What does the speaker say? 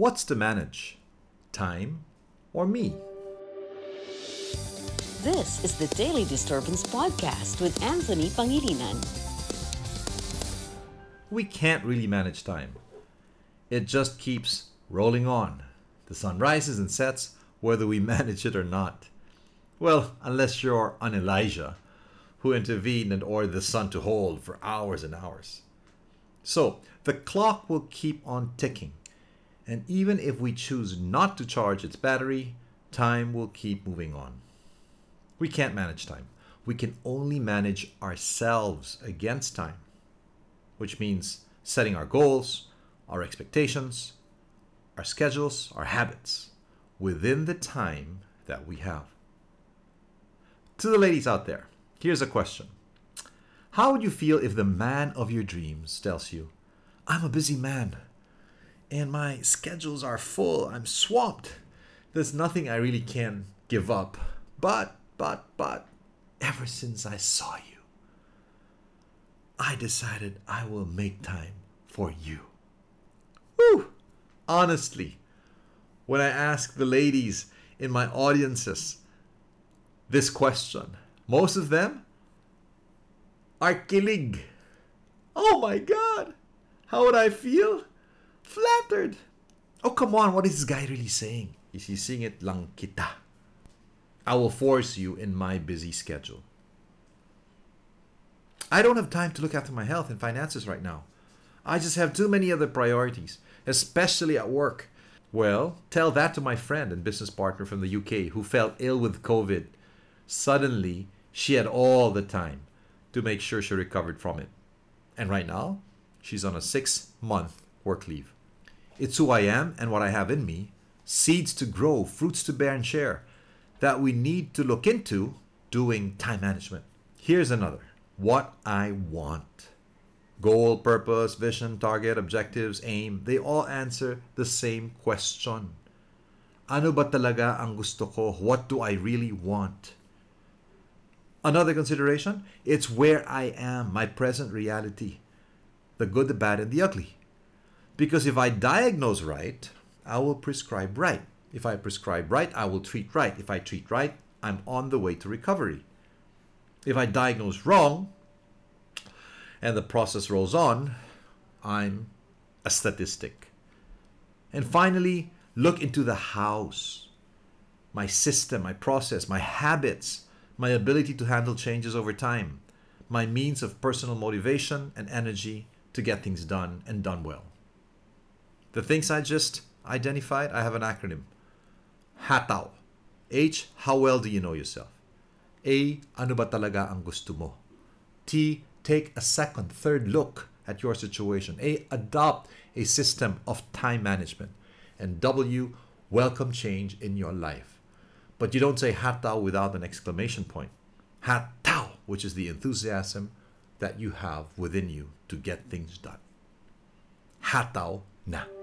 What's to manage? Time or me? This is the Daily Disturbance Podcast with Anthony Pangilinan. We can't really manage time. It just keeps rolling on. The sun rises and sets whether we manage it or not. Well, unless you're an Elijah who intervened and ordered the sun to hold for hours and hours. So, the clock will keep on ticking. And even if we choose not to charge its battery, time will keep moving on. We can't manage time. We can only manage ourselves against time, which means setting our goals, our expectations, our schedules, our habits within the time that we have. To the ladies out there, here's a question How would you feel if the man of your dreams tells you, I'm a busy man and my schedules are full, I'm swamped, there's nothing I really can give up, but, but, but, ever since I saw you, I decided I will make time for you. Honestly, when I ask the ladies in my audiences this question, most of them are kilig. Oh my god! How would I feel? Oh come on, what is this guy really saying? Is he saying it lang kita? I will force you in my busy schedule. I don't have time to look after my health and finances right now. I just have too many other priorities, especially at work. Well, tell that to my friend and business partner from the UK who fell ill with COVID. Suddenly, she had all the time to make sure she recovered from it. And right now, she's on a six month work leave. It's who I am and what I have in me, seeds to grow, fruits to bear and share, that we need to look into doing time management. Here's another what I want. Goal, purpose, vision, target, objectives, aim, they all answer the same question. Ano ba talaga ang gusto ko? What do I really want? Another consideration, it's where I am, my present reality. The good, the bad, and the ugly. Because if I diagnose right, I will prescribe right. If I prescribe right, I will treat right. If I treat right, I'm on the way to recovery. If I diagnose wrong, and the process rolls on, I'm a statistic. And finally, look into the house my system, my process, my habits, my ability to handle changes over time, my means of personal motivation and energy to get things done and done well. The things I just identified, I have an acronym HATAW. H, how well do you know yourself? A, ano ba talaga ang gusto mo? T, take a second, third look at your situation. A, adopt a system of time management. And W, welcome change in your life. But you don't say hataw without an exclamation point. Hataw, which is the enthusiasm that you have within you to get things done. Hataw na.